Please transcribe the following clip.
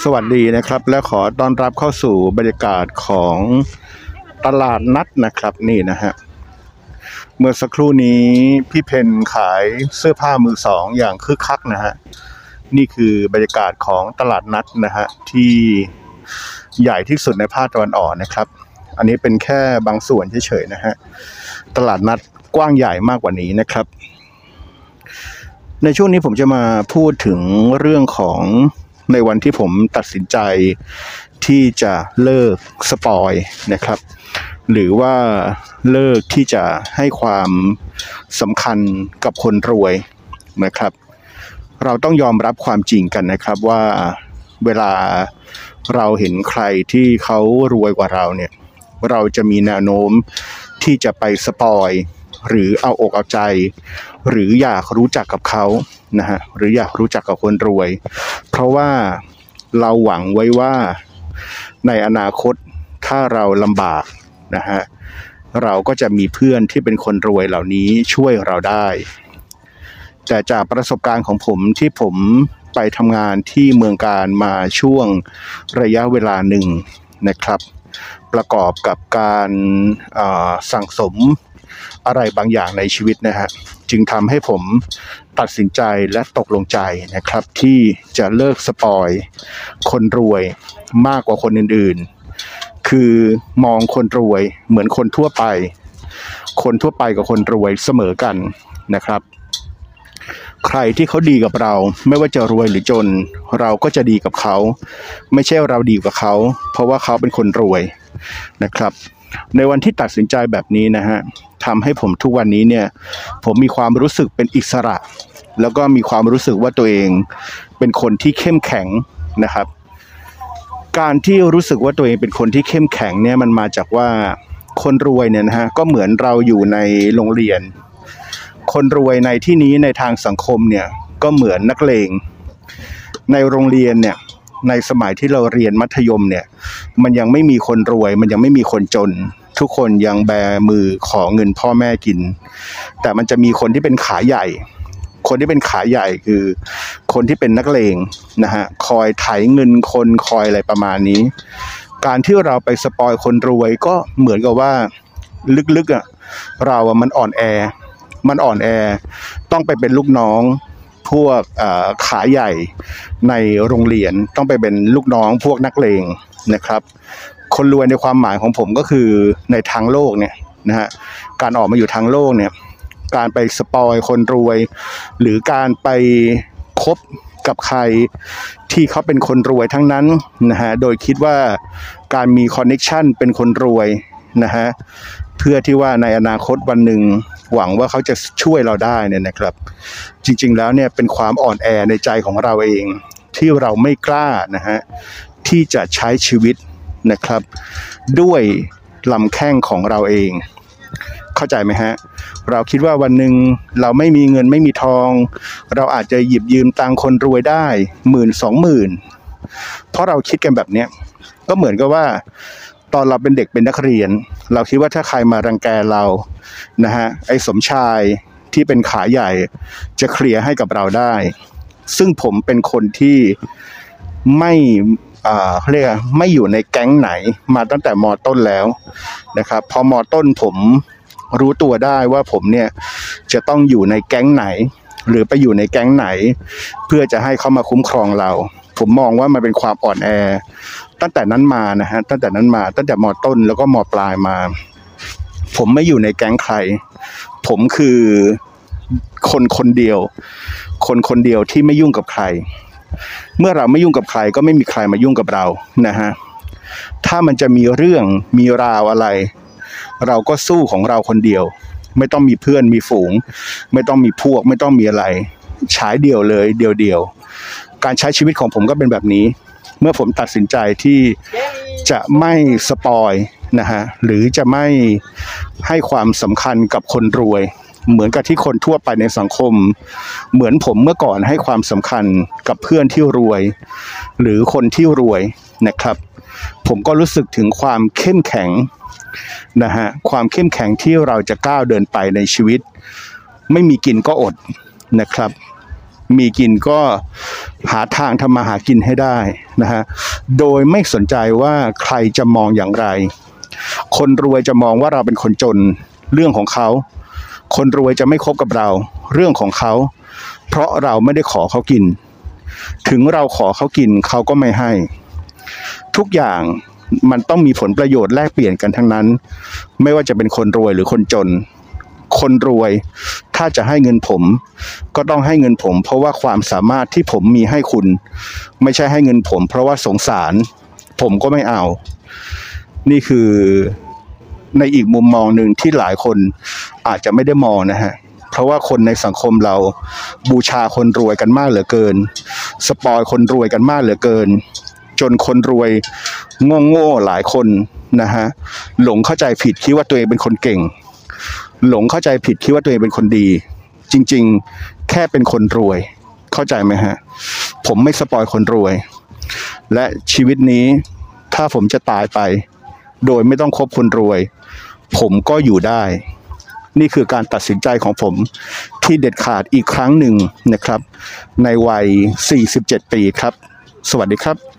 สวัสดีนะครับ และขอต้อนรับเข้าสู่บรรยากาศของตลาดนัดนะครับนี่นะฮะเมื่อสักครู่นี้พี่เพนขายเสื้อผ้ามือสองอย่างคึกคักนะฮะนี่คือบรรยากาศของตลาดนัดนะฮะที่ใหญ่ที่สุดในภาคตะวันออกนะครับ อันนี้เป็นแค่บางส่วนเฉยๆนะฮะตลาดนัดกว้างใหญ่มากกว่านี้นะครับ ในช่วงนี้ผมจะมาพูดถึงเรื่องของ ในวันที่ผมตัดสินใจที่จะเลิกสปอยนะครับ หรือว่าเลิกที่จะให้ความสำคัญกับคนรวยนะครับ เราต้องยอมรับความจริงกันนะครับว่าเวลาเราเห็นใครที่เขารวยกว่าเราเนี่ย เราจะมีแนวโน้มที่จะไปสปอย หรือเอาอกเอาใจ หรืออยากรู้จักกับเขานะฮะหรืออยากรู้จักกับคนรวย เพราะว่าเราหวังไว้ว่าในอนาคตถ้าเราลำบากนะฮะเราก็จะมีเพื่อนที่เป็นคนรวยเหล่านี้ช่วยเราได้ แต่จากประสบการณ์ของผมที่ผมไปทำงานที่เมืองการมาช่วงระยะเวลาหนึ่งนะครับ ประกอบกับการสั่งสม อะไรบางอย่างในชีวิตนะฮะจึงทำให้ผมตัดสินใจและตกลงใจนะครับ ที่จะเลิกสปอย คนรวยมากกว่าคนอื่นๆ คือมองคนรวยเหมือนคนทั่วไป คนทั่วไปกับคนรวยเสมอกันนะครับ ใครที่เขาดีกับเรา ไม่ว่าจะรวยหรือจน เราก็จะดีกับเขา ไม่ใช่เราดีกับเขา เพราะว่าเขาเป็นคนรวยนะครับ ในวันที่ตัดสินใจแบบนี้นะฮะทำให้ผมทุกวันนี้เนี่ย ผมมีความรู้สึกเป็นอิสระ แล้วก็มีความรู้สึกว่าตัวเองเป็นคนที่เข้มแข็งนะครับ การที่รู้สึกว่าตัวเองเป็นคนที่เข้มแข็งเนี่ยมันมาจากว่าคนรวยเนี่ยนะฮะก็เหมือนเราอยู่ในโรงเรียน คนรวยในที่นี้ในทางสังคมเนี่ยก็เหมือนนักเลงในโรงเรียนเนี่ย ในสมัยที่เราเรียนมัธยมเนี่ย มันยังไม่มีคนรวย มันยังไม่มีคนจน ทุกคนยังแบมือขอเงินพ่อแม่กิน แต่มันจะมีคนที่เป็นขาใหญ่ คนที่เป็นขาใหญ่คือ คนที่เป็นนักเลงนะฮะคอยไถเงินคนคอยอะไรประมาณนี้ การที่เราไปสปอยคนรวยก็เหมือนกับว่าลึกๆอะเราอะมันอ่อนแอ มันอ่อนแอ ต้องไปเป็นลูกน้อง พวกขาใหญ่ในโรงเรียนต้องไปเป็นลูกน้องพวกนักเลงนะครับ คนรวยในความหมายของผมก็คือในทางโลกเนี่ยนะฮะการออกมาอยู่ทางโลกเนี่ยการไปสปอยคนรวย หรือการไปคบกับใครที่เขาเป็นคนรวยทั้งนั้นนะฮะโดยคิดว่าการมี connection เป็นคนรวยนะฮะ เพื่อที่ว่าในอนาคตวันหนึ่งหวังว่าเขาจะช่วยเราได้เนี่ยนะครับ จริง ๆ แล้วเนี่ยเป็นความอ่อนแอในใจของเราเอง ที่เราไม่กล้านะฮะที่จะใช้ชีวิตนะครับ ด้วยลำแข้งของเราเอง เข้าใจไหมฮะ เราคิดว่าวันหนึ่งเราไม่มีเงินไม่มีทอง เราอาจจะหยิบยืมตังค์คนรวยได้หมื่นสองหมื่นเพราะเราคิดกันแบบเนี้ยก็เหมือนกับว่า ตอนเราเป็นเด็กเป็นนักเรียน เราคิดว่าถ้าใครมารังแกเรานะฮะไอ้สมชายที่เป็นขาใหญ่จะเคลียร์ให้กับเราได้ ซึ่งผมเป็นคนที่ไม่เขาเรียกไม่อยู่ในแก๊งไหนมาตั้งแต่มอต้นแล้วนะครับพอมอต้นผมรู้ตัวได้ว่าผมเนี่ยจะต้องอยู่ในแก๊งไหน หรือไปอยู่ในแก๊งไหน เพื่อจะให้เขามาคุ้มครองเรา ผมมองว่ามันเป็นความอ่อนแอ ตั้งแต่นั้นมานะฮะตั้งแต่นั้นมา ตั้งแต่มอต้นแล้วก็มอปลายมา ผมไม่อยู่ในแก๊งใคร ผมคือคนคนเดียว คนคนเดียวที่ไม่ยุ่งกับใคร เมื่อเราไม่ยุ่งกับใครก็ไม่มีใครมายุ่งกับเรานะฮะถ้ามันจะมีเรื่องมีราวอะไร เราก็สู้ของเราคนเดียว ไม่ต้องมีเพื่อนมีฝูง ไม่ต้องมีพวก ไม่ต้องมีอะไรฉายเดียวเลย เดียวเดียวๆการใช้ชีวิตของผมก็เป็นแบบนี้ เมื่อผมตัดสินใจที่จะไม่สปอยนะฮะหรือจะไม่ให้ความสำคัญกับคนรวย เหมือนกับที่คนทั่วไปในสังคม เหมือนผมเมื่อก่อนให้ความสำคัญกับเพื่อนที่รวย หรือคนที่รวยนะครับ ผมก็รู้สึกถึงความเข้มแข็งนะฮะความเข้มแข็งที่เราจะก้าวเดินไปในชีวิต ไม่มีกินก็อดนะครับ มีกินก็ หาทางทำมาหากินให้ได้นะฮะโดยไม่สนใจว่าใครจะมองอย่างไร คนรวยจะมองว่าเราเป็นคนจนเรื่องของเขา คนรวยจะไม่คบกับเรา เรื่องของเขา เพราะเราไม่ได้ขอเขากิน ถึงเราขอเขากินเขาก็ไม่ให้ ทุกอย่างมันต้องมีผลประโยชน์แลกเปลี่ยนกันทั้งนั้น ไม่ว่าจะเป็นคนรวยหรือคนจน คนรวย ถ้าจะให้เงินผม ก็ต้องให้เงินผม เพราะว่าความสามารถที่ผมมีให้คุณ ไม่ใช่ให้เงินผม เพราะว่าสงสาร ผมก็ไม่เอา นี่คือในอีกมุมมองหนึ่งที่หลายคนอาจจะไม่ได้มองนะฮะเพราะว่าคนในสังคมเราบูชาคนรวยกันมากเหลือเกิน สปอยคนรวยกันมากเหลือเกิน จนคนรวยโง่ๆหลายคนนะฮะหลงเข้าใจผิดคิดว่าตัวเองเป็นคนเก่ง หลงเข้าใจผิดคิดว่าตัวเองเป็นคนดี จริง ๆ แค่เป็นคนรวย เข้าใจไหมฮะ ผมไม่สปอยคนรวย และชีวิตนี้ถ้าผมจะตายไป โดยไม่ต้องคบคนรวย ผมก็อยู่ได้ นี่คือการตัดสินใจของผมที่เด็ดขาดอีกครั้งหนึ่งนะครับ ในวัย 47 ปีครับ สวัสดีครับ